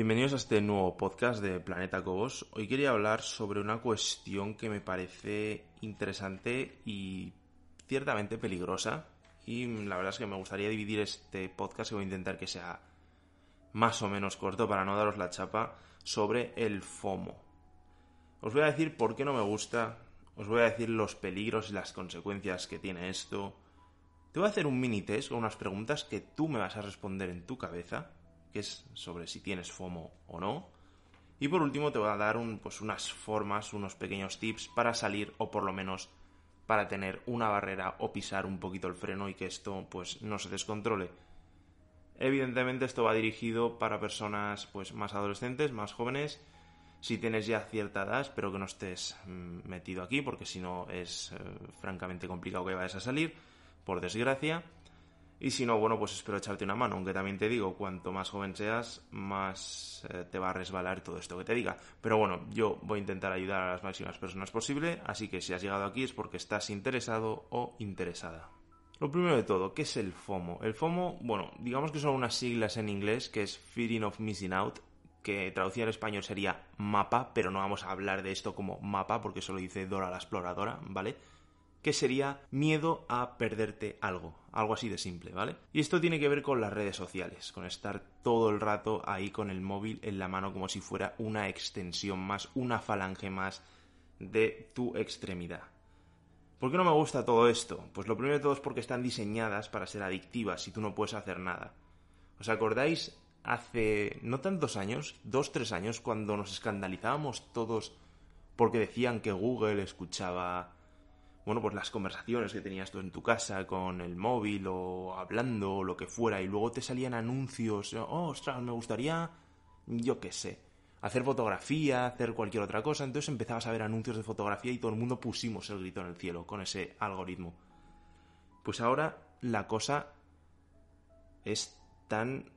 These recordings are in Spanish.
Bienvenidos a este nuevo podcast de Planeta Cobos. Hoy quería hablar sobre una cuestión que me parece interesante y ciertamente peligrosa. Y la verdad es que me gustaría dividir este podcast y voy a intentar que sea más o menos corto para no daros la chapa sobre el FOMO. Os voy a decir por qué no me gusta, os voy a decir los peligros y las consecuencias que tiene esto. Te voy a hacer un mini test con unas preguntas que tú me vas a responder en tu cabeza que es sobre si tienes FOMO o no. Y por último te voy a dar un, pues unas formas, unos pequeños tips para salir o por lo menos para tener una barrera o pisar un poquito el freno y que esto pues no se descontrole. Evidentemente esto va dirigido para personas pues más adolescentes, más jóvenes. Si tienes ya cierta edad, espero que no estés mm, metido aquí porque si no es eh, francamente complicado que vayas a salir, por desgracia. Y si no, bueno, pues espero echarte una mano, aunque también te digo, cuanto más joven seas, más eh, te va a resbalar todo esto que te diga. Pero bueno, yo voy a intentar ayudar a las máximas personas posible, así que si has llegado aquí es porque estás interesado o interesada. Lo primero de todo, ¿qué es el FOMO? El FOMO, bueno, digamos que son unas siglas en inglés, que es Feeling of Missing Out, que traducida al español sería mapa, pero no vamos a hablar de esto como mapa, porque eso lo dice Dora la exploradora, ¿vale? Que sería miedo a perderte algo, algo así de simple, ¿vale? Y esto tiene que ver con las redes sociales, con estar todo el rato ahí con el móvil en la mano como si fuera una extensión más, una falange más de tu extremidad. ¿Por qué no me gusta todo esto? Pues lo primero de todo es porque están diseñadas para ser adictivas y tú no puedes hacer nada. ¿Os acordáis hace no tantos años, dos, tres años, cuando nos escandalizábamos todos porque decían que Google escuchaba bueno, pues las conversaciones que tenías tú en tu casa con el móvil o hablando o lo que fuera y luego te salían anuncios, oh, ostras, me gustaría, yo qué sé, hacer fotografía, hacer cualquier otra cosa, entonces empezabas a ver anuncios de fotografía y todo el mundo pusimos el grito en el cielo con ese algoritmo. Pues ahora la cosa es tan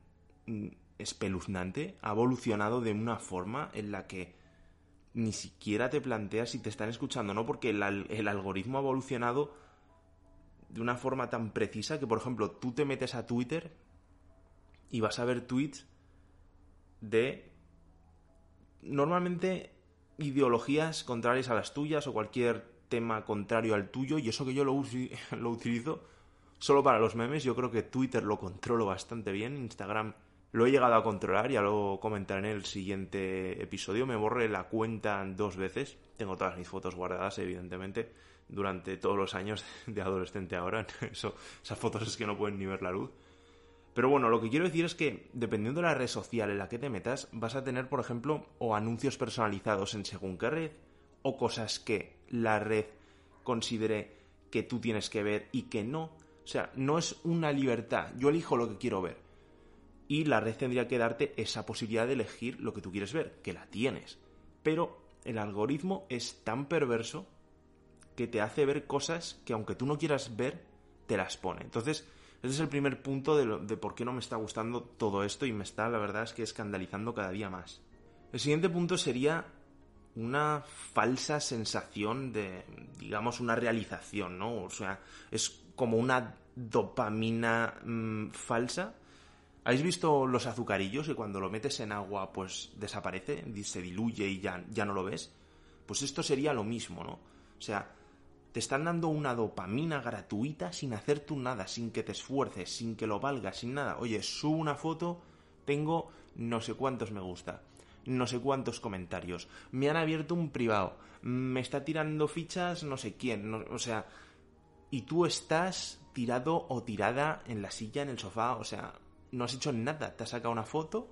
mm, espeluznante, ha evolucionado de una forma en la que ni siquiera te planteas si te están escuchando, ¿no? Porque el, algoritmo ha evolucionado de una forma tan precisa que, por ejemplo, tú te metes a Twitter y vas a ver tweets de normalmente ideologías contrarias a las tuyas o cualquier tema contrario al tuyo y eso que yo lo, lo utilizo solo para los memes, yo creo que Twitter lo controlo bastante bien, Instagram lo he llegado a controlar, ya lo comentaré en el siguiente episodio. Me borré la cuenta dos veces. Tengo todas mis fotos guardadas, evidentemente, durante todos los años de adolescente ahora. Esas fotos es que no pueden ni ver la luz. Pero bueno, lo que quiero decir es que dependiendo de la red social en la que te metas, vas a tener, por ejemplo, o anuncios personalizados en según qué red, o cosas que la red considere que tú tienes que ver y que no. O sea, no es una libertad. Yo elijo lo que quiero ver y la red tendría que darte esa posibilidad de elegir lo que tú quieres ver, que la tienes. Pero el algoritmo es tan perverso que te hace ver cosas que aunque tú no quieras ver, te las pone. Entonces, ese es el primer punto de, de por qué no me está gustando todo esto y me está, la verdad, es que escandalizando cada día más. El siguiente punto sería una falsa sensación de, digamos, una realización, ¿no? O sea, es como una dopamina mm, falsa ¿Habéis visto los azucarillos que cuando lo metes en agua pues desaparece, se diluye y ya, no lo ves? Pues esto sería lo mismo, ¿no? O sea, te están dando una dopamina gratuita sin hacer tú nada, sin que te esfuerces, sin que lo valga, sin nada. Oye, subo una foto, tengo no sé cuántos me gusta, no sé cuántos comentarios, me han abierto un privado, me está tirando fichas no sé quién, o sea, y tú estás tirado o tirada en la silla, en el sofá, o sea, no has hecho nada, te has sacado una foto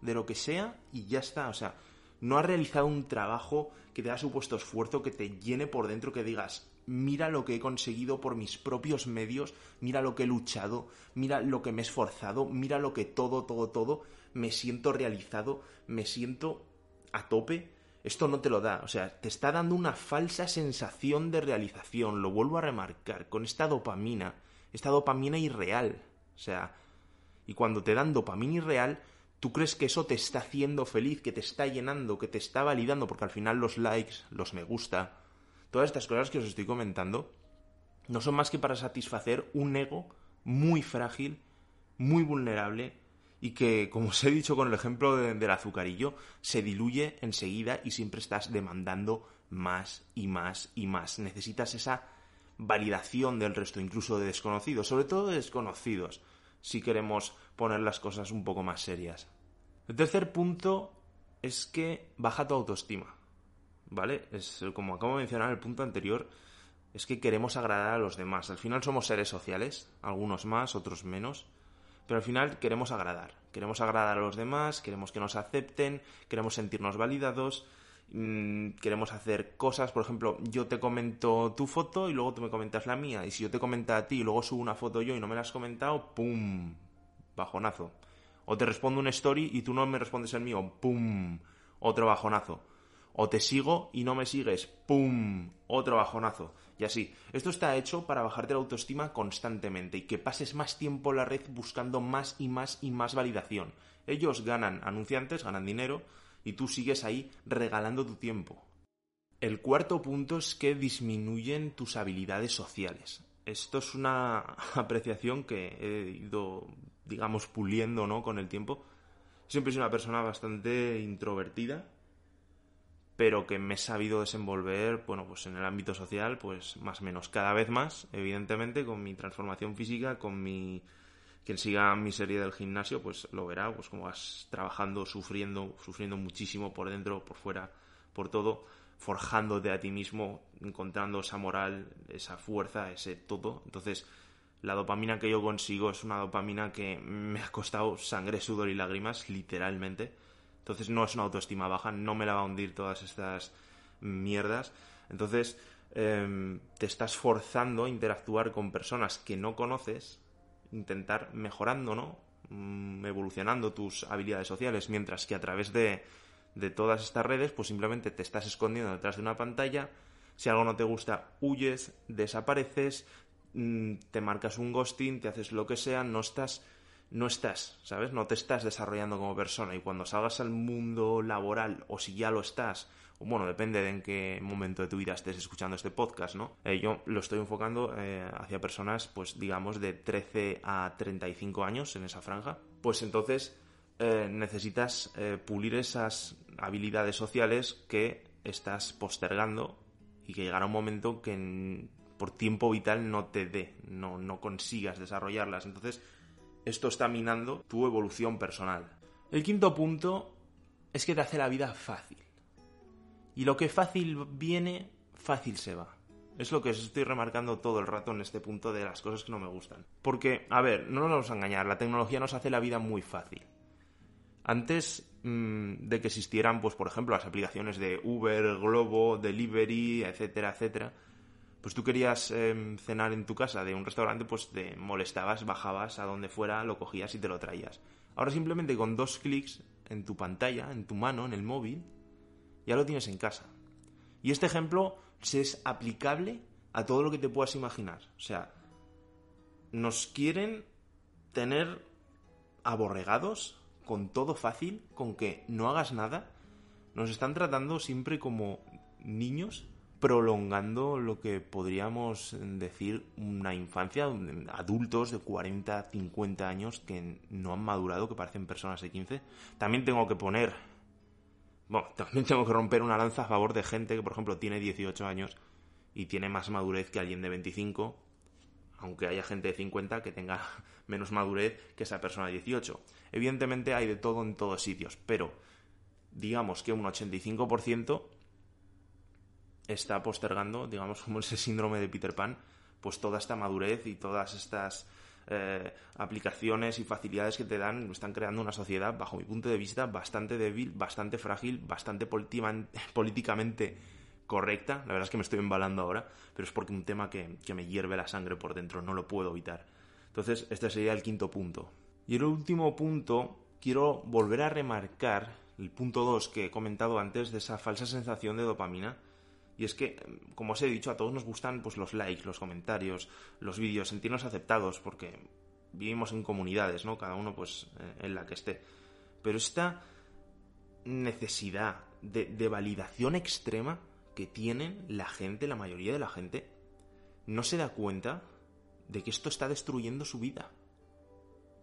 de lo que sea y ya está, o sea, no has realizado un trabajo que te haya supuesto esfuerzo, que te llene por dentro, que digas, mira lo que he conseguido por mis propios medios, mira lo que he luchado, mira lo que me he esforzado, mira lo que todo, todo, todo, me siento realizado, me siento a tope. Esto no te lo da, o sea, te está dando una falsa sensación de realización, lo vuelvo a remarcar, con esta dopamina, esta dopamina irreal. O sea, y cuando te dan dopamina irreal, tú crees que eso te está haciendo feliz, que te está llenando, que te está validando, porque al final los likes, los me gusta, todas estas cosas que os estoy comentando, no son más que para satisfacer un ego muy frágil, muy vulnerable y que, como os he dicho con el ejemplo del azucarillo, se diluye enseguida y siempre estás demandando más y más y más. Necesitas esa validación del resto, incluso de desconocidos, sobre todo de desconocidos, si queremos poner las cosas un poco más serias. El tercer punto es que baja tu autoestima. ¿Vale? Es como acabo de mencionar el punto anterior, es que queremos agradar a los demás. Al final somos seres sociales, algunos más, otros menos, pero al final queremos agradar. Queremos agradar a los demás, queremos que nos acepten, queremos sentirnos validados, mm, queremos hacer cosas, por ejemplo, yo te comento tu foto y luego tú me comentas la mía, y si yo te comento a ti y luego subo una foto yo y no me la has comentado, ¡pum! Bajonazo. O te respondo un story y tú no me respondes el mío, ¡pum! Otro bajonazo. O te sigo y no me sigues, ¡pum! Otro bajonazo. Y así. Esto está hecho para bajarte la autoestima constantemente y que pases más tiempo en la red buscando más y más y más validación. Ellos ganan anunciantes, ganan dinero y tú sigues ahí regalando tu tiempo. El cuarto punto es que disminuyen tus habilidades sociales. Esto es una apreciación que he ido digamos, puliendo, ¿no? Con el tiempo. Siempre sido una persona bastante introvertida, pero que me he sabido desenvolver, bueno, pues en el ámbito social, pues más o menos cada vez más, evidentemente, con mi transformación física, con mi... Quien siga mi serie del gimnasio, pues lo verá, pues como vas trabajando, sufriendo, sufriendo muchísimo por dentro, por fuera, por todo, forjándote a ti mismo, encontrando esa moral, esa fuerza, ese todo. Entonces, la dopamina que yo consigo es una dopamina que me ha costado sangre, sudor y lágrimas, literalmente. Entonces no es una autoestima baja, no me la va a hundir todas estas mierdas. Entonces em, te estás forzando a interactuar con personas que no conoces, intentar mejorando, ¿no? Mm, evolucionando tus habilidades sociales, mientras que a través de, de todas estas redes, pues simplemente te estás escondiendo detrás de una pantalla. Si algo no te gusta, huyes, desapareces, Mm, te marcas un ghosting, te haces lo que sea, no estás, no estás, ¿sabes? No te estás desarrollando como persona y cuando salgas al mundo laboral o si ya lo estás, bueno, depende de en qué momento de tu vida estés escuchando este podcast, ¿no? Eh, yo lo estoy enfocando eh, hacia personas, pues digamos, de 13 a 35 años en esa franja. Pues entonces eh, necesitas pulir esas habilidades sociales que estás postergando y que llegará un momento que por tiempo vital no te dé, no, no consigas desarrollarlas. Entonces, esto está minando tu evolución personal. El quinto punto es que te hace la vida fácil. Y lo que fácil viene, fácil se va. Es lo que os estoy remarcando todo el rato en este punto de las cosas que no me gustan. Porque, a ver, no nos vamos a engañar, la tecnología nos hace la vida muy fácil. Antes mm, de que existieran, pues, por ejemplo, las aplicaciones de Uber, Globo, Delivery, etcétera, etcétera, pues tú querías em, cenar en tu casa de un restaurante, pues te molestabas, bajabas a donde fuera, lo cogías y te lo traías. Ahora simplemente con dos clics en tu pantalla, en tu mano, en el móvil, ya lo tienes en casa. Y este ejemplo es aplicable a todo lo que te puedas imaginar. O sea, nos quieren tener aborregados con todo fácil, con que no hagas nada. Nos están tratando siempre como niños prolongando lo que podríamos decir una infancia, adultos de 40, 50 años que no han madurado, que parecen personas de 15. También tengo que poner, bueno, también tengo que romper una lanza a favor de gente que, por ejemplo, tiene 18 años y tiene más madurez que alguien de 25, aunque haya gente de 50 que tenga menos madurez que esa persona de 18. Evidentemente hay de todo en todos sitios, pero digamos que un 85% está postergando, digamos, como ese síndrome de Peter Pan, pues toda esta madurez y todas estas eh, aplicaciones y facilidades que te dan están creando una sociedad, bajo mi punto de vista, bastante débil, bastante frágil, bastante políticamente correcta. La verdad es que me estoy embalando ahora, pero es porque un tema que, que me hierve la sangre por dentro, no lo puedo evitar. Entonces, este sería el quinto punto. Y el último punto, quiero volver a remarcar el punto 2 que he comentado antes de esa falsa sensación de dopamina y es que, como os he dicho, a todos nos gustan pues, los likes, los comentarios, los vídeos, sentirnos aceptados, porque vivimos en comunidades, ¿no? Cada uno, pues, eh, en la que esté. Pero esta necesidad de, de validación extrema que tienen la gente, la mayoría de la gente, no se da cuenta de que esto está destruyendo su vida.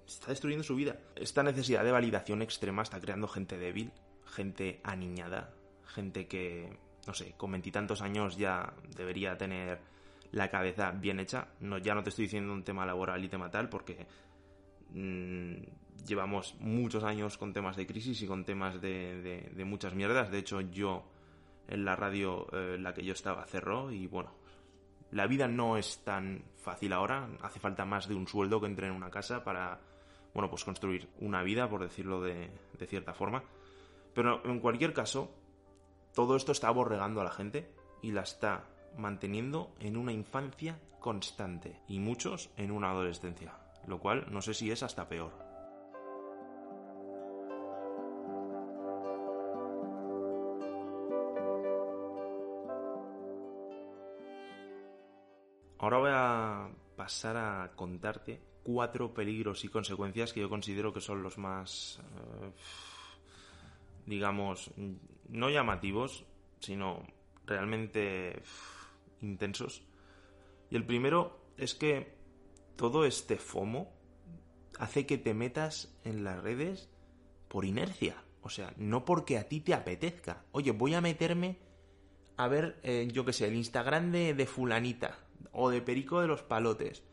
está destruyendo su vida. Esta necesidad de validación extrema está creando gente débil, gente aniñada, gente que, no sé, con veintitantos años ya debería tener la cabeza bien hecha. No, ya no te estoy diciendo un tema laboral y tema tal, porque mm, llevamos muchos años con temas de crisis y con temas de, muchas mierdas. De hecho, yo en la radio eh, la que yo estaba cerró y bueno, la vida no es tan fácil ahora. Hace falta más de un sueldo que entre en una casa para, bueno, pues construir una vida, por decirlo de, de cierta forma. Pero en cualquier caso, todo esto está aborregando a la gente y la está manteniendo en una infancia constante y muchos en una adolescencia, lo cual no sé si es hasta peor. Ahora voy a pasar a contarte cuatro peligros y consecuencias que yo considero que son los más, eh, digamos, no llamativos, sino realmente intensos. Y el primero es que todo este FOMO hace que te metas en las redes por inercia. O sea, no porque a ti te apetezca. Oye, voy a meterme a ver, eh, yo qué sé, el Instagram de, de fulanita o de Perico de los Palotes.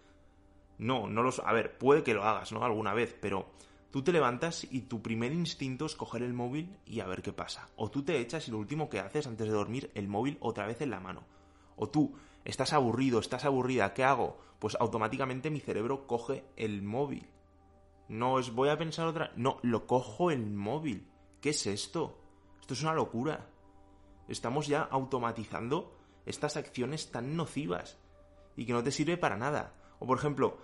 No, no los... A ver, puede que lo hagas, ¿no? Alguna vez, pero tú te levantas y tu primer instinto es coger el móvil y a ver qué pasa. O tú te echas y lo último que haces antes de dormir, el móvil otra vez en la mano. O tú estás aburrido, estás aburrida, ¿qué hago? Pues automáticamente mi cerebro coge el móvil. No es voy a pensar otra... No, lo cojo el móvil. ¿Qué es esto? Esto es una locura. Estamos ya automatizando estas acciones tan nocivas y que no te sirve para nada. O por ejemplo,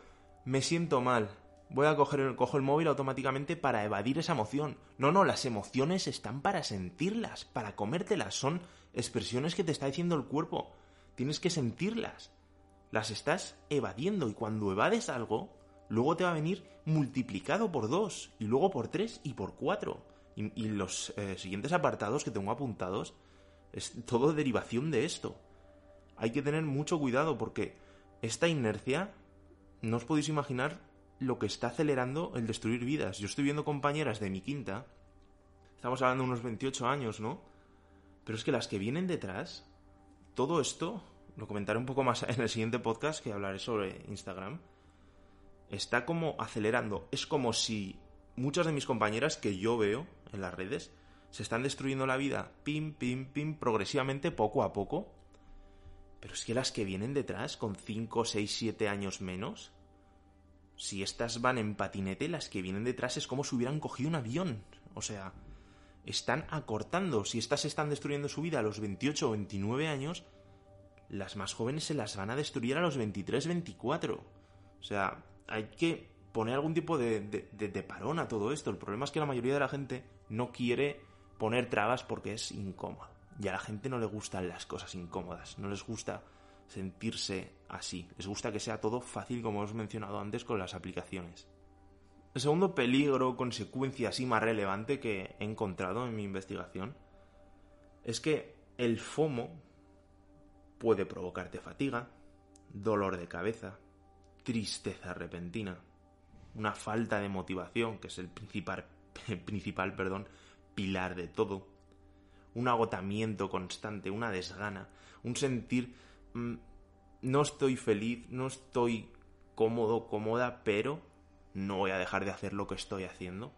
me siento mal, voy a coger el, cojo el móvil automáticamente para evadir esa emoción. No, no, las emociones están para sentirlas, para comértelas, son expresiones que te está diciendo el cuerpo. Tienes que sentirlas. Las estás evadiendo y cuando evades algo, luego te va a venir multiplicado por dos, y luego por tres y por cuatro. Y, los eh, siguientes apartados que tengo apuntados es todo derivación de esto hay que tener mucho cuidado porque esta inercia, no os podéis imaginar lo que está acelerando el destruir vidas. Yo estoy viendo compañeras de mi quinta, estamos hablando de unos 28 años, ¿no? Pero es que las que vienen detrás, todo esto, lo comentaré un poco más en el siguiente podcast que hablaré sobre Instagram, está como acelerando. Es como si muchas de mis compañeras que yo veo en las redes se están destruyendo la vida pim, pim, pim, progresivamente, poco a poco, pero es que las que vienen detrás, con 5, 6, 7 años menos, si estas van en patinete, las que vienen detrás es como si hubieran cogido un avión. O sea, están acortando. Si estas están destruyendo su vida a los 28 o 29 años, las más jóvenes se las van a destruir a los 23, 24. O sea, hay que poner algún tipo de, de, parón a todo esto. El problema es que la mayoría de la gente no quiere poner trabas porque es incómodo. Y a la gente no le gustan las cosas incómodas, no les gusta sentirse así, les gusta que sea todo fácil como hemos mencionado antes con las aplicaciones. El segundo peligro, consecuencia así más relevante que he encontrado en mi investigación es que el FOMO puede provocarte fatiga, dolor de cabeza, tristeza repentina, una falta de motivación, que es el principal, principal perdón, pilar de todo, un agotamiento constante, una desgana, un sentir mm, no estoy feliz, no estoy cómodo, cómoda, pero no voy a dejar de hacer lo que estoy haciendo,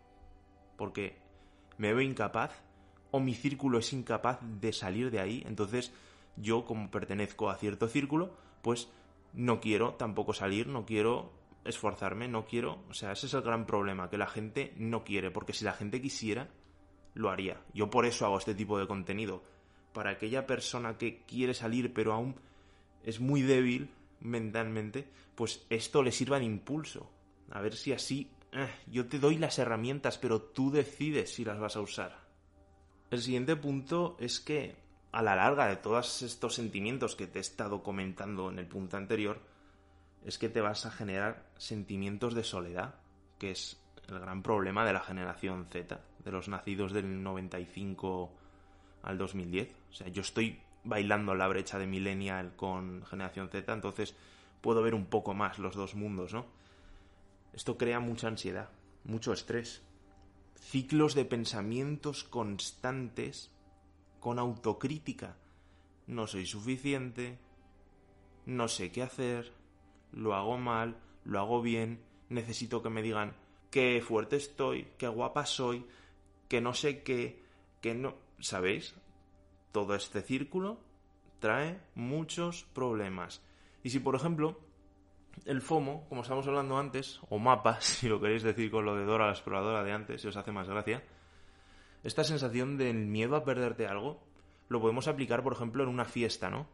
porque me veo incapaz o mi círculo es incapaz de salir de ahí, entonces yo como pertenezco a cierto círculo, pues no quiero tampoco salir, no quiero esforzarme, no quiero, o sea, ese es el gran problema, que la gente no quiere, porque si la gente quisiera, lo haría. Yo por eso hago este tipo de contenido. Para aquella persona que quiere salir pero aún es muy débil mentalmente, pues esto le sirva de impulso. A ver si así eh, yo te doy las herramientas, pero tú decides si las vas a usar. El siguiente punto es que a la larga de todos estos sentimientos que te he estado comentando en el punto anterior, es que te vas a generar sentimientos de soledad, que es el gran problema de la generación Z de los nacidos del 95 al 2010. O sea, yo estoy bailando la brecha de millennial con generación Z, entonces puedo ver un poco más los dos mundos, ¿no? Esto crea mucha ansiedad, mucho estrés, ciclos de pensamientos constantes con autocrítica. No soy suficiente, no sé qué hacer, lo hago mal, lo hago bien, necesito que me digan qué fuerte estoy, qué guapa soy, que no sé qué, que no... ¿Sabéis? Todo este círculo trae muchos problemas. Y si, por ejemplo, el FOMO, como estábamos hablando antes, o mapas, si lo queréis decir con lo de Dora la exploradora de antes, si os hace más gracia, esta sensación del miedo a perderte algo, lo podemos aplicar, por ejemplo, en una fiesta, ¿no?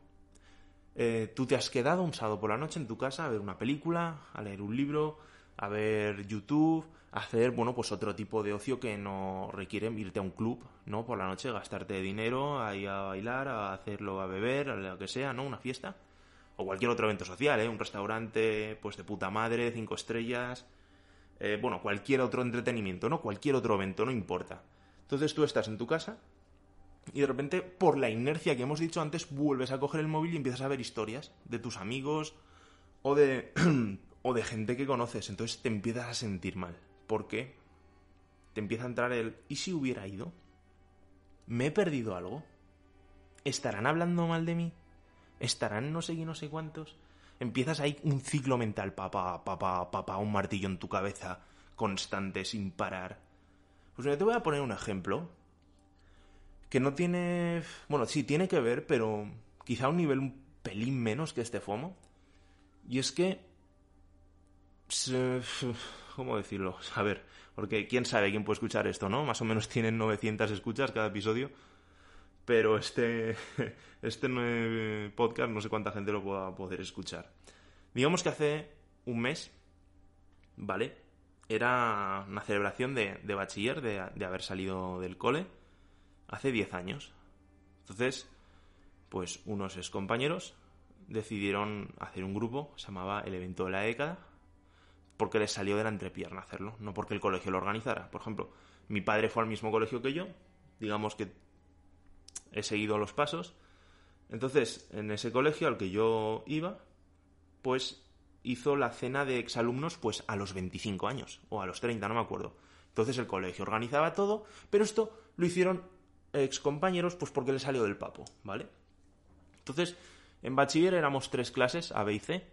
Eh, tú te has quedado un sábado por la noche en tu casa a ver una película, a leer un libro, a ver YouTube, hacer, bueno, pues otro tipo de ocio que no requiere irte a un club, ¿no? Por la noche, gastarte dinero, ahí a bailar, a hacerlo, a beber, a lo que sea, ¿no? Una fiesta. O cualquier otro evento social, ¿eh? Un restaurante, pues de puta madre, cinco estrellas. Eh, bueno, cualquier otro entretenimiento, ¿no? Cualquier otro evento, no importa. Entonces tú estás en tu casa y de repente, por la inercia que hemos dicho antes, vuelves a coger el móvil y empiezas a ver historias de tus amigos o de, o de gente que conoces. Entonces te empiezas a sentir mal. ¿Por qué? Te empieza a entrar el ¿y si hubiera ido? ¿Me he perdido algo? ¿Estarán hablando mal de mí? ¿Estarán no sé qué, no sé cuántos? Empiezas ahí un ciclo mental, papá, papá, papá, un martillo en tu cabeza, constante, sin parar. Pues mira, te voy a poner un ejemplo que no tiene... Bueno, sí, tiene que ver, pero quizá a un nivel un pelín menos que este FOMO. Y es que... ¿Cómo decirlo? A ver, porque quién sabe quién puede escuchar esto, ¿no? Más o menos tienen 900 escuchas cada episodio. Pero este, este podcast no sé cuánta gente lo pueda poder escuchar. Digamos que hace un mes, ¿vale? Era una celebración de, bachiller, de, haber salido del cole hace 10 años. Entonces, pues unos ex compañeros decidieron hacer un grupo, se llamaba el evento de la década, porque les salió de la entrepierna hacerlo, no porque el colegio lo organizara. Por ejemplo, mi padre fue al mismo colegio que yo, digamos que he seguido los pasos. Entonces, en ese colegio al que yo iba, pues hizo la cena de exalumnos pues a los 25 años o a los 30, no me acuerdo. Entonces el colegio organizaba todo, pero esto lo hicieron ex compañeros pues porque le salió del papo, ¿vale? Entonces, en bachiller éramos tres clases, A, B y C,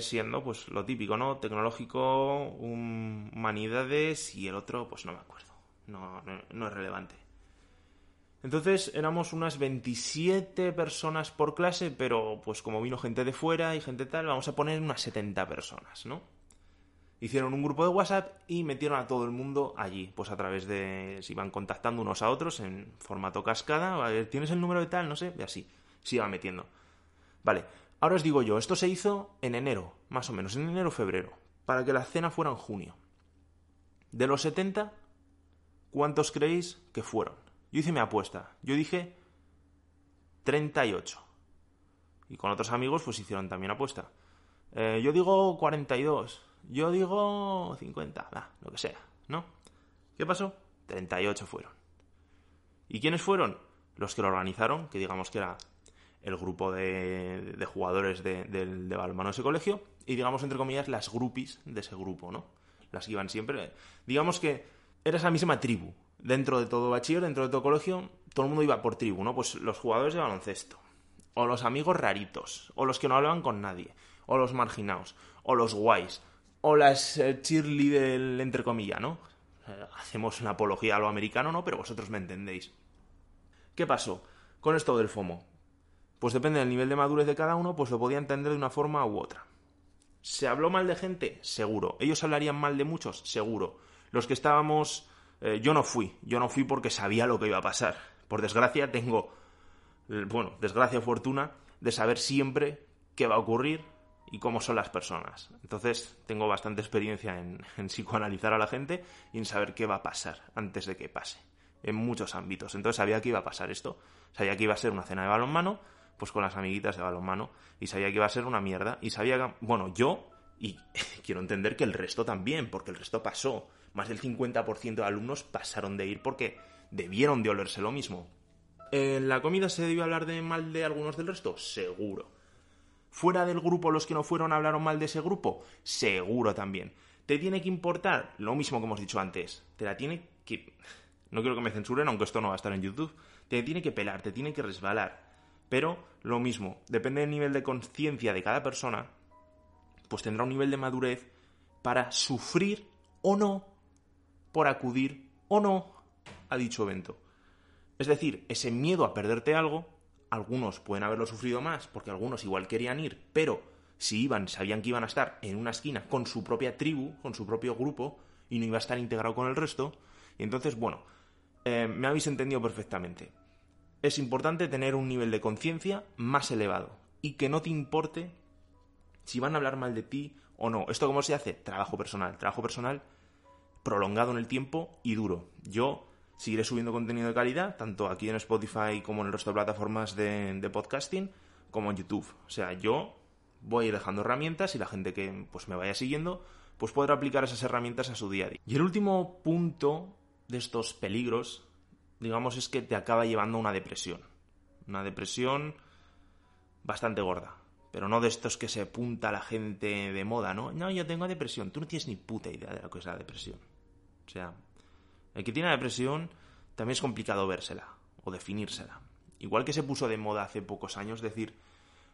siendo pues lo típico, ¿no? Tecnológico, humanidades y el otro pues no me acuerdo, no, no, es relevante. Entonces éramos unas 27 personas por clase, pero pues como vino gente de fuera y gente tal, vamos a poner unas 70 personas, ¿no? hicieron un grupo de WhatsApp y metieron a todo el mundo allí, pues a través de, se iban contactando unos a otros en formato cascada, tienes el número de tal, no sé, así, se iban metiendo. Vale, ahora os digo yo, esto se hizo en enero, más o menos, en enero febrero, para que la cena fuera en junio. De los 70, ¿cuántos creéis que fueron? Yo hice mi apuesta, yo dije 38. Y con otros amigos pues hicieron también apuesta. Eh, yo digo 42. Yo digo 50, lo que sea, ¿no? ¿Qué pasó? 38 fueron. ¿Y quiénes fueron? Los que lo organizaron, que digamos que era el grupo de, jugadores de, de, de ese colegio, y digamos, entre comillas, las grupis de ese grupo, ¿no? Las que iban siempre. Digamos que era esa misma tribu. Dentro de todo bachiller, dentro de todo colegio, todo el mundo iba por tribu, ¿no? Pues los jugadores de baloncesto, o los amigos raritos, o los que no hablaban con nadie, o los marginados, o los guays, o las eh, cheerleader, entre comillas, ¿no? Eh, hacemos una apología a lo americano, ¿no? Pero vosotros me entendéis. ¿Qué pasó con esto del FOMO? Pues depende del nivel de madurez de cada uno, pues lo podía entender de una forma u otra. ¿Se habló mal de gente? Seguro. ¿Ellos hablarían mal de muchos? Seguro. Los que estábamos... Eh, yo no fui. Yo no fui porque sabía lo que iba a pasar. Por desgracia tengo... Bueno, desgracia o fortuna de saber siempre qué va a ocurrir, y cómo son las personas. Entonces tengo bastante experiencia en, psicoanalizar a la gente y en saber qué va a pasar antes de que pase, en muchos ámbitos. Entonces sabía que iba a pasar esto, sabía que iba a ser una cena de balonmano, pues con las amiguitas de balonmano, y sabía que iba a ser una mierda, y sabía que, bueno, yo, y quiero entender que el resto también, porque el resto pasó. Más del 50% de alumnos pasaron de ir porque debieron de olerse lo mismo. ¿En la comida se debió hablar de mal de algunos del resto? Seguro ¿Fuera del grupo los que no fueron hablaron mal de ese grupo? Seguro también. ¿Te tiene que importar? Lo mismo que hemos dicho antes. Te la tiene que... No quiero que me censuren, aunque esto no va a estar en YouTube. Te tiene que pelar, te tiene que resbalar. Pero lo mismo, depende del nivel de conciencia de cada persona, pues tendrá un nivel de madurez para sufrir o no por acudir o no a dicho evento. Es decir, ese miedo a perderte algo, algunos pueden haberlo sufrido más porque algunos igual querían ir, pero si iban sabían que iban a estar en una esquina con su propia tribu, con su propio grupo, y no iba a estar integrado con el resto. Y entonces, bueno, eh, me habéis entendido perfectamente. Es importante tener un nivel de conciencia más elevado y que no te importe si van a hablar mal de ti o no. ¿Esto cómo se hace? Trabajo personal. Trabajo personal prolongado en el tiempo y duro. Yo seguiré subiendo contenido de calidad, tanto aquí en Spotify como en el resto de plataformas de, podcasting, como en YouTube. O sea, yo voy a ir dejando herramientas y la gente que pues, me vaya siguiendo pues podrá aplicar esas herramientas a su día a día. Y el último punto de estos peligros, digamos, es que te acaba llevando a una depresión. Una depresión bastante gorda. Pero no de estos que se apunta la gente de moda, ¿no? No, yo tengo depresión. Tú no tienes ni puta idea de lo que es la depresión. O sea, el que tiene depresión también es complicado vérsela o definírsela. Igual que se puso de moda hace pocos años decir,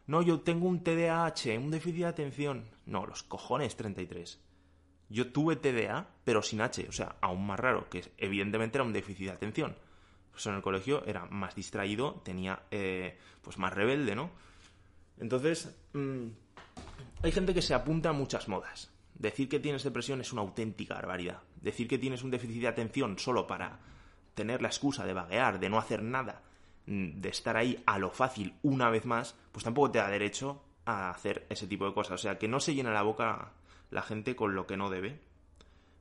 no, yo tengo un TDAH, un déficit de atención. No, los cojones 33. Yo tuve TDA, pero sin H, o sea, aún más raro, que evidentemente era un déficit de atención. Pues en el colegio era más distraído, tenía, eh, pues más rebelde, ¿no? Entonces, mm, hay gente que se apunta a muchas modas. Decir que tienes depresión es una auténtica barbaridad. Decir que tienes un déficit de atención solo para tener la excusa de vaguear, de no hacer nada, mm, de estar ahí a lo fácil una vez más, pues tampoco te da derecho a hacer ese tipo de cosas. O sea, que no se llena la boca la gente con lo que no debe.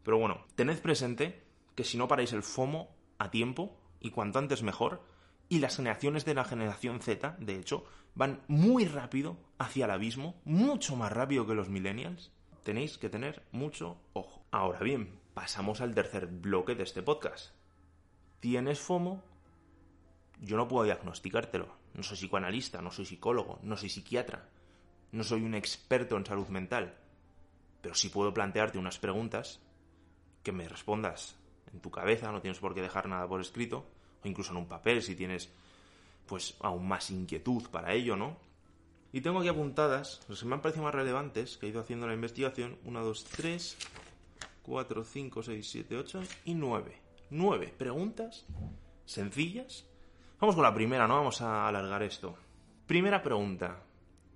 Pero bueno, tened presente que si no paráis el FOMO a tiempo, y cuanto antes mejor, y las generaciones de la generación Z, de hecho, van muy rápido hacia el abismo, mucho más rápido que los millennials. Tenéis que tener mucho ojo. Ahora bien, pasamos al tercer bloque de este podcast. ¿Tienes FOMO? Yo no puedo diagnosticártelo. No soy psicoanalista, no soy psicólogo, no soy psiquiatra, no soy un experto en salud mental. Pero sí puedo plantearte unas preguntas que me respondas en tu cabeza, no tienes por qué dejar nada por escrito, o incluso en un papel si tienes pues aún más inquietud para ello, ¿no? Y tengo aquí apuntadas, los que me han parecido más relevantes, que he ido haciendo la investigación, 1, 2, 3, 4, 5, 6, 7, 8 y 9. 9 preguntas sencillas. Vamos con la primera, ¿no? Vamos a alargar esto. Primera pregunta.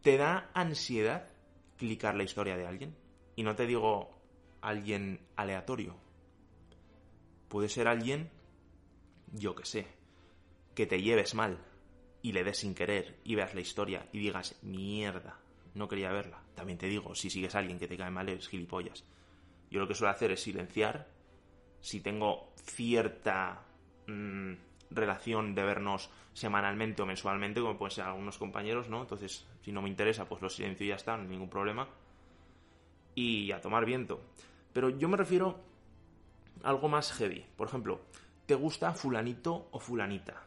¿Te da ansiedad clicar la historia de alguien? Y no te digo alguien aleatorio. Puede ser alguien, yo que sé, que te lleves mal, y le des sin querer y veas la historia y digas, mierda, no quería verla. También te digo, si sigues a alguien que te cae mal, eres gilipollas. Yo lo que suelo hacer es silenciar. Si tengo cierta mm, relación de vernos semanalmente o mensualmente, como pueden ser algunos compañeros, ¿no? Entonces, si no me interesa, pues lo silencio y ya está, no hay ningún problema. Y a tomar viento. Pero yo me refiero algo más heavy. Por ejemplo, ¿te gusta fulanito o fulanita?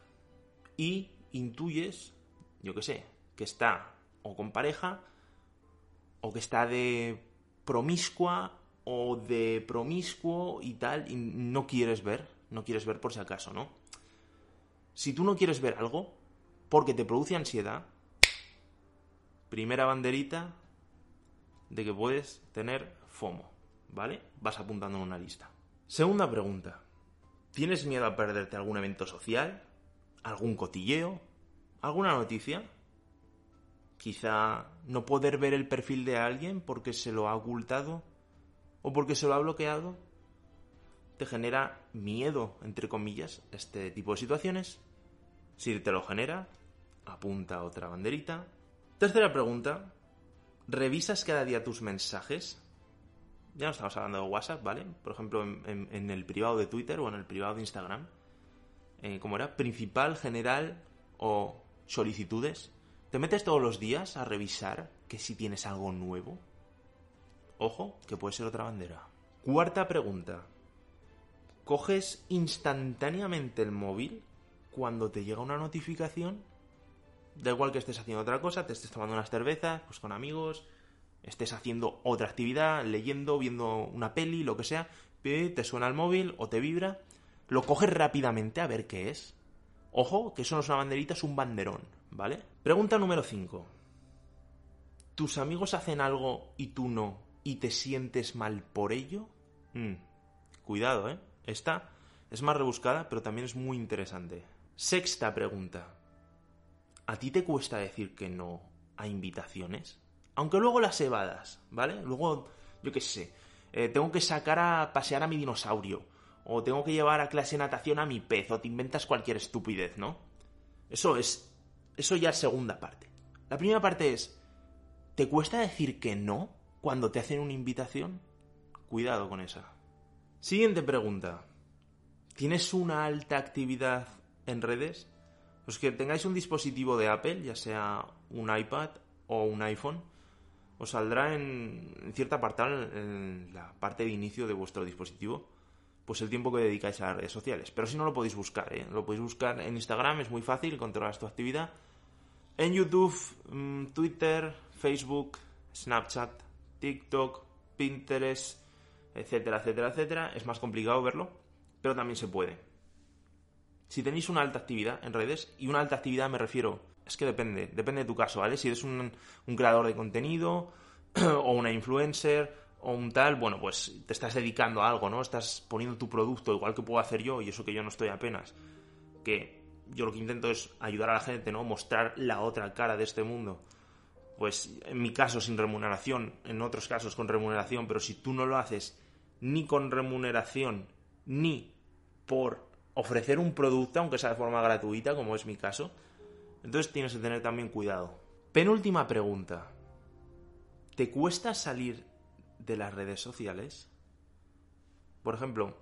Y intuyes, yo qué sé, que está o con pareja, o que está de promiscua, o de promiscuo y tal, y no quieres ver, no quieres ver por si acaso, ¿no? Si tú no quieres ver algo, porque te produce ansiedad, primera banderita de que puedes tener FOMO, ¿vale? Vas apuntando en una lista. Segunda pregunta. ¿Tienes miedo a perderte algún evento social? algún cotilleo, alguna noticia. Quizá no poder ver el perfil de alguien porque se lo ha ocultado o porque se lo ha bloqueado. ¿Te genera miedo, entre comillas, este tipo de situaciones? Si te lo genera, apunta otra banderita. Tercera pregunta. ¿Revisas cada día tus mensajes? Ya no estamos hablando de WhatsApp, ¿vale? Por ejemplo, en, el privado de Twitter o en el privado de Instagram eh, ¿cómo era? Principal, general o solicitudes. ¿Te metes todos los días a revisar que si tienes algo nuevo? Ojo, que puede ser otra bandera. Cuarta pregunta. ¿Coges instantáneamente el móvil cuando te llega una notificación? Da igual que estés haciendo otra cosa, te estés tomando unas cervezas, pues con amigos, estés haciendo otra actividad, leyendo, viendo una peli, lo que sea, te suena el móvil o te vibra, lo coges rápidamente a ver qué es. Ojo, que eso no es una banderita, es un banderón, ¿vale? Pregunta número 5. ¿Tus amigos hacen algo y tú no y te sientes mal por ello? Mm, cuidado, ¿eh? Esta es más rebuscada, pero también es muy interesante. Sexta pregunta. ¿A ti te cuesta decir que no a invitaciones? Aunque luego las evadas, ¿vale? Luego, yo qué sé, eh, tengo que sacar a pasear a mi dinosaurio, o tengo que llevar a clase natación a mi pez, o te inventas cualquier estupidez, ¿no? Eso es. Eso ya es segunda parte. La primera parte es. ¿Te cuesta decir que no cuando te hacen una invitación? Cuidado con esa. Siguiente pregunta. ¿Tienes una alta actividad en redes? Los que tengáis un dispositivo de Apple, ya sea un iPad o un iPhone, os saldrá en, cierta apartado, en la parte de inicio de vuestro dispositivo, pues el tiempo que dedicáis a las redes sociales. Pero si no lo podéis buscar, ¿eh? lo podéis buscar en Instagram, es muy fácil, controlar tu actividad. En YouTube, mm, Twitter, Facebook, Snapchat, TikTok, Pinterest, etcétera, etcétera, etcétera. Es más complicado verlo, pero también se puede. Si tenéis una alta actividad en redes, y una alta actividad me refiero, es que depende, depende de tu caso, ¿vale? Si eres un, creador de contenido, o una influencer, o un tal, bueno, pues te estás dedicando a algo, ¿no? Estás poniendo tu producto, igual que puedo hacer yo, y eso que yo no estoy apenas. Que yo lo que intento es ayudar a la gente, ¿no? Mostrar la otra cara de este mundo. Pues en mi caso sin remuneración, en otros casos con remuneración, pero si tú no lo haces ni con remuneración, ni por ofrecer un producto, aunque sea de forma gratuita, como es mi caso, entonces tienes que tener también cuidado. Penúltima pregunta. ¿Te cuesta salir de las redes sociales? Por ejemplo,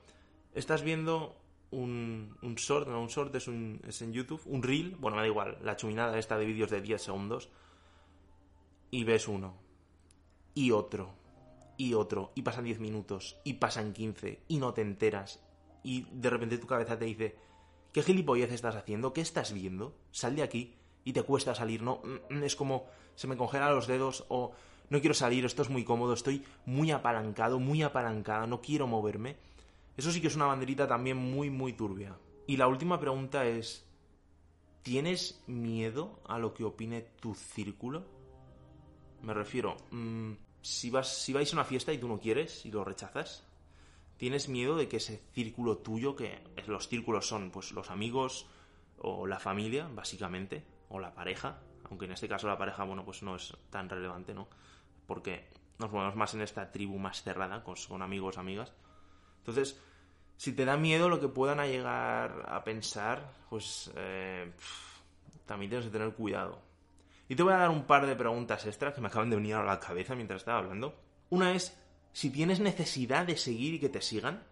estás viendo un, un short, no un short es, un, es en YouTube, un reel, bueno, me da igual, la chuminada esta de vídeos de 10 segundos, y ves uno, y otro, y otro, y pasan 10 minutos, y pasan 15, y no te enteras, y de repente tu cabeza te dice, ¿qué gilipollez estás haciendo? ¿Qué estás viendo? Sal de aquí y te cuesta salir, ¿no? Mm, es como se me congelan los dedos o no quiero salir, esto es muy cómodo, estoy muy apalancado, muy apalancada, no quiero moverme. Eso sí que es una banderita también muy, muy turbia. Y la última pregunta es, ¿tienes miedo a lo que opine tu círculo? Me refiero, mm, si, vas, si vais a una fiesta y tú no quieres y lo rechazas, tienes miedo de que ese círculo tuyo, que los círculos son pues los amigos o la familia, básicamente, o la pareja, aunque en este caso la pareja, bueno, pues no es tan relevante, ¿no? Porque nos movemos más en esta tribu más cerrada, con, amigos, amigas. Entonces, si te da miedo lo que puedan llegar a pensar, pues eh, también tienes que tener cuidado. Y te voy a dar un par de preguntas extras que me acaban de venir a la cabeza mientras estaba hablando. Una es, si tienes necesidad de seguir y que te sigan,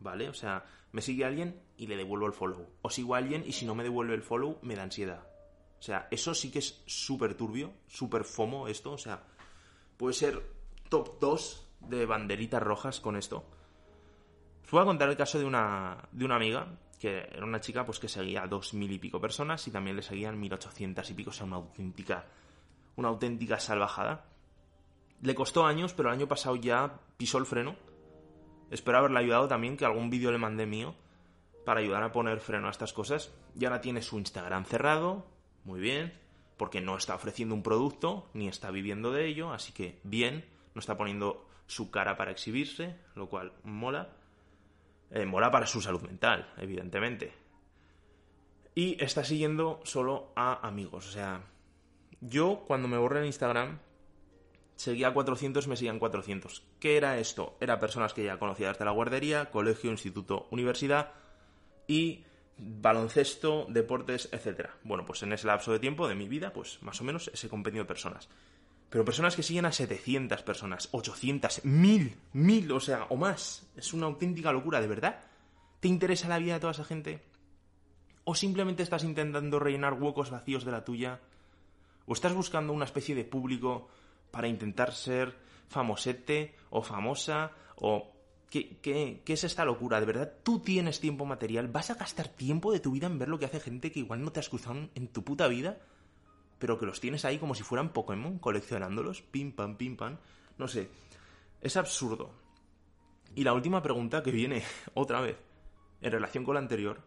¿vale? O sea, me sigue alguien y le devuelvo el follow. O sigo a alguien y si no me devuelve el follow, me da ansiedad. O sea, eso sí que es súper turbio, súper fomo esto. O sea, puede ser top 2 de banderitas rojas con esto. Os voy a contar el caso de una, de una amiga, que era una chica pues que seguía a dos mil y pico personas y también le seguían 1800 y pico, o sea, una auténtica, una auténtica salvajada. Le costó años, pero el año pasado ya pisó el freno. Espero haberle ayudado también, que algún vídeo le mandé mío para ayudar a poner freno a estas cosas. Y ahora tiene su Instagram cerrado, muy bien, porque no está ofreciendo un producto, ni está viviendo de ello, así que bien, no está poniendo su cara para exhibirse, lo cual mola. Eh, mola para su salud mental, evidentemente. Y está siguiendo solo a amigos, o sea, yo cuando me borré en Instagram seguía 400, me seguían 400. ¿Qué era esto? Era personas que ya conocía desde la guardería, colegio, instituto, universidad y baloncesto, deportes, etc. Bueno, pues en ese lapso de tiempo de mi vida, pues más o menos ese compendio de personas. Pero personas que siguen a 700 personas, 800, 1000, 1000, o sea, o más. Es una auténtica locura, ¿de verdad? ¿Te interesa la vida de toda esa gente? ¿O simplemente estás intentando rellenar huecos vacíos de la tuya? ¿O estás buscando una especie de público para intentar ser famosete o famosa o... ¿Qué, qué, qué es esta locura? ¿De verdad tú tienes tiempo material? ¿Vas a gastar tiempo de tu vida en ver lo que hace gente que igual no te has cruzado en tu puta vida? pero que los tienes ahí como si fueran Pokémon, coleccionándolos, pim pam, pim pam. No sé, es absurdo. Y la última pregunta que viene otra vez, en relación con la anterior,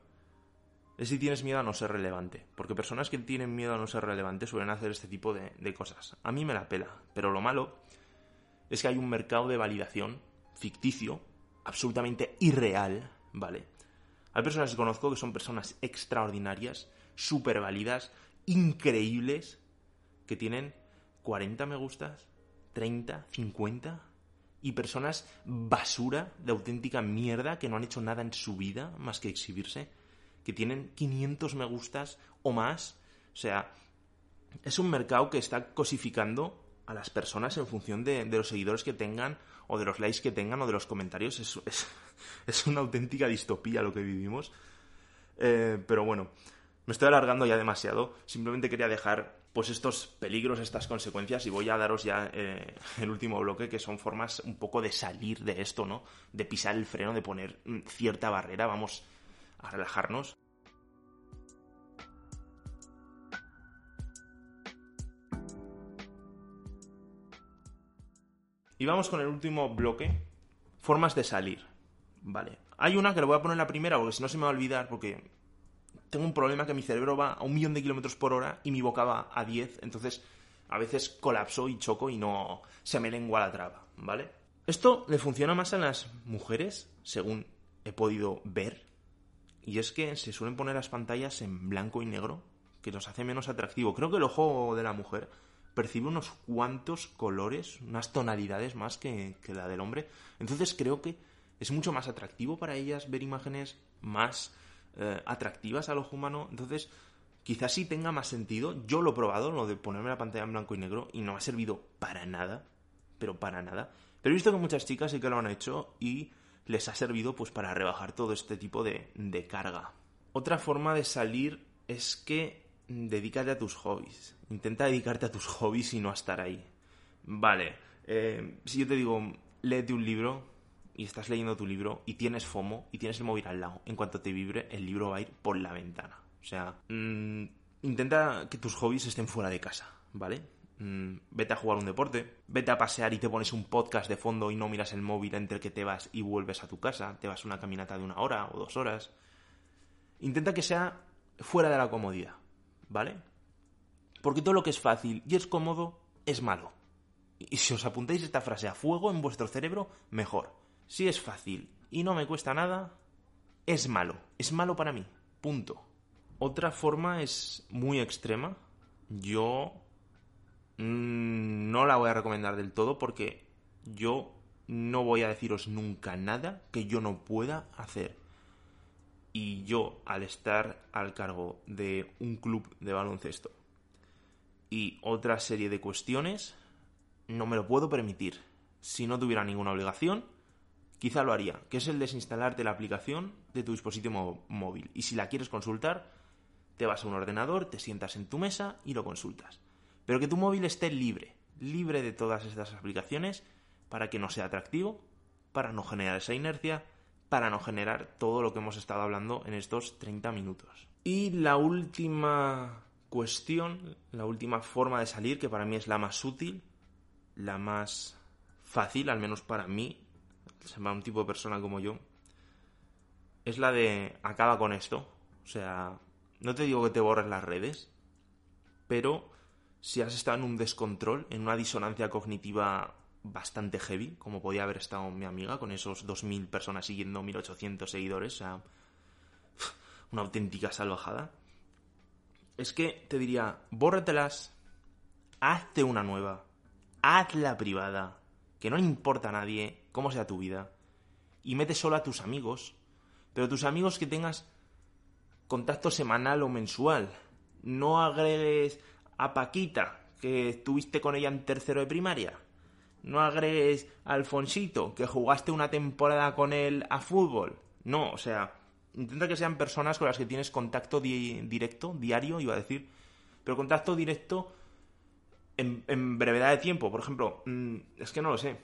es si tienes miedo a no ser relevante. Porque personas que tienen miedo a no ser relevante suelen hacer este tipo de, cosas. A mí me la pela, pero lo malo es que hay un mercado de validación ficticio, absolutamente irreal, ¿vale? Hay personas que conozco que son personas extraordinarias, súper válidas, increíbles, que tienen 40 me gustas, 30, 50, y personas basura de auténtica mierda que no han hecho nada en su vida más que exhibirse, que tienen 500 me gustas o más. O sea, es un mercado que está cosificando a las personas en función de, los seguidores que tengan o de los likes que tengan o de los comentarios. Es, es, una auténtica distopía lo que vivimos. Eh, pero bueno, me estoy alargando ya demasiado. Simplemente quería dejar pues estos peligros, estas consecuencias y voy a daros ya eh, el último bloque que son formas un poco de salir de esto, ¿no? De pisar el freno, de poner mm, cierta barrera. Vamos a relajarnos. Y vamos con el último bloque. Formas de salir. Vale. Hay una que le voy a poner la primera porque si no se me va a olvidar porque tengo un problema que mi cerebro va a un millón de kilómetros por hora y mi boca va a 10, entonces a veces colapso y choco y no se me lengua la traba, ¿vale? Esto le funciona más a las mujeres, según he podido ver, y es que se suelen poner las pantallas en blanco y negro, que los hace menos atractivo. Creo que el ojo de la mujer percibe unos cuantos colores, unas tonalidades más que, que la del hombre. Entonces creo que es mucho más atractivo para ellas ver imágenes más eh, atractivas al ojo humano. Entonces, quizás sí tenga más sentido. Yo lo he probado, lo de ponerme la pantalla en blanco y negro, y no ha servido para nada. Pero para nada. Pero he visto que muchas chicas sí que lo han hecho y les ha servido pues para rebajar todo este tipo de, de carga. Otra forma de salir es que dedícate a tus hobbies. Intenta dedicarte a tus hobbies y no a estar ahí. Vale, eh, si yo te digo, léete un libro, y estás leyendo tu libro y tienes FOMO y tienes el móvil al lado, en cuanto te vibre, el libro va a ir por la ventana. O sea, mm, intenta que tus hobbies estén fuera de casa, ¿vale? Mm, vete a jugar un deporte, vete a pasear y te pones un podcast de fondo y no miras el móvil entre que te vas y vuelves a tu casa, te vas una caminata de una hora o dos horas. Intenta que sea fuera de la comodidad, ¿vale? Porque todo lo que es fácil y es cómodo es malo. Y si os apuntáis esta frase a fuego en vuestro cerebro, mejor si es fácil y no me cuesta nada, es malo. Es malo para mí. Punto. Otra forma es muy extrema. Yo no la voy a recomendar del todo porque yo no voy a deciros nunca nada que yo no pueda hacer. Y yo, al estar al cargo de un club de baloncesto y otra serie de cuestiones, no me lo puedo permitir. Si no tuviera ninguna obligación, quizá lo haría, que es el desinstalarte la aplicación de tu dispositivo móvil. Y si la quieres consultar, te vas a un ordenador, te sientas en tu mesa y lo consultas. Pero que tu móvil esté libre, libre de todas estas aplicaciones para que no sea atractivo, para no generar esa inercia, para no generar todo lo que hemos estado hablando en estos 30 minutos. Y la última cuestión, la última forma de salir, que para mí es la más útil, la más fácil, al menos para mí, llama un tipo de persona como yo, es la de acaba con esto. O sea, no te digo que te borres las redes, pero si has estado en un descontrol, en una disonancia cognitiva bastante heavy, como podía haber estado mi amiga, con esos 2.000 personas siguiendo 1.800 seguidores, o sea, una auténtica salvajada, es que te diría, bórratelas, hazte una nueva, hazla privada, que no importa a nadie cómo sea tu vida, y mete solo a tus amigos, pero tus amigos que tengas contacto semanal o mensual. No agregues a Paquita, que estuviste con ella en tercero de primaria. No agregues a Alfonsito, que jugaste una temporada con él a fútbol. No, o sea, intenta que sean personas con las que tienes contacto directo, diario, iba a decir, pero contacto directo en, brevedad de tiempo. Por ejemplo, mm, es que no lo sé.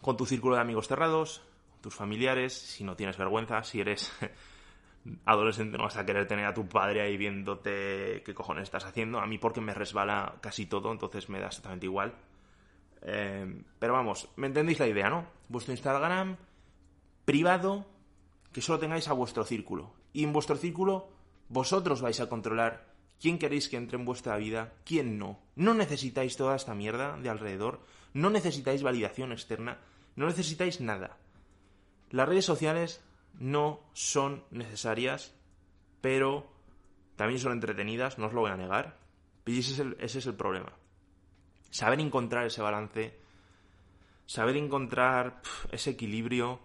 Con tu círculo de amigos cerrados, tus familiares, si no tienes vergüenza, si eres adolescente no vas a querer tener a tu padre ahí viéndote qué cojones estás haciendo. A mí porque me resbala casi todo, entonces me da exactamente igual. Eh, pero vamos, ¿me entendéis la idea, no? Vuestro Instagram privado, que solo tengáis a vuestro círculo. Y en vuestro círculo vosotros vais a controlar quién queréis que entre en vuestra vida, quién no. No necesitáis toda esta mierda de alrededor, no necesitáis validación externa, no necesitáis nada. Las redes sociales no son necesarias, pero también son entretenidas, no os lo voy a negar. Y ese es el, ese es el problema. Saber encontrar ese balance, saber encontrar ese equilibrio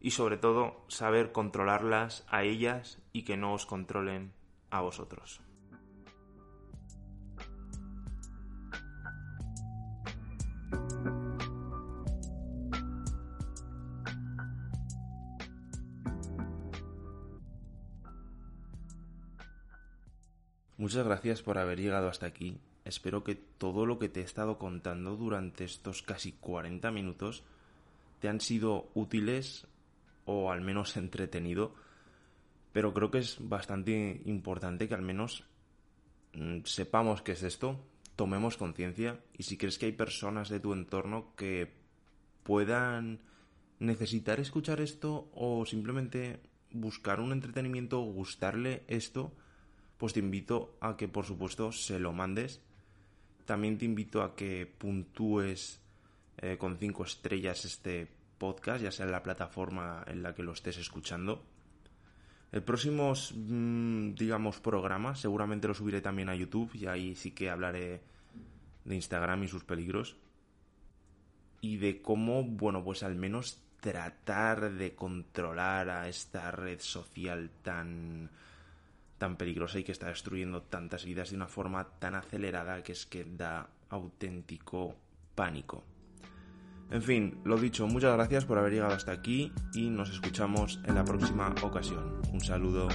y sobre todo saber controlarlas a ellas y que no os controlen a vosotros. Muchas gracias por haber llegado hasta aquí. Espero que todo lo que te he estado contando durante estos casi 40 minutos te han sido útiles o al menos entretenido. Pero creo que es bastante importante que al menos mm, sepamos qué es esto, tomemos conciencia y si crees que hay personas de tu entorno que puedan necesitar escuchar esto o simplemente buscar un entretenimiento o gustarle esto, pues te invito a que por supuesto se lo mandes. También te invito a que puntúes eh, con cinco estrellas este podcast, ya sea en la plataforma en la que lo estés escuchando. El próximo, mm, digamos, programa seguramente lo subiré también a YouTube y ahí sí que hablaré de Instagram y sus peligros. Y de cómo, bueno, pues al menos tratar de controlar a esta red social tan tan peligrosa y que está destruyendo tantas vidas de una forma tan acelerada que es que da auténtico pánico. En fin, lo dicho, muchas gracias por haber llegado hasta aquí y nos escuchamos en la próxima ocasión. Un saludo.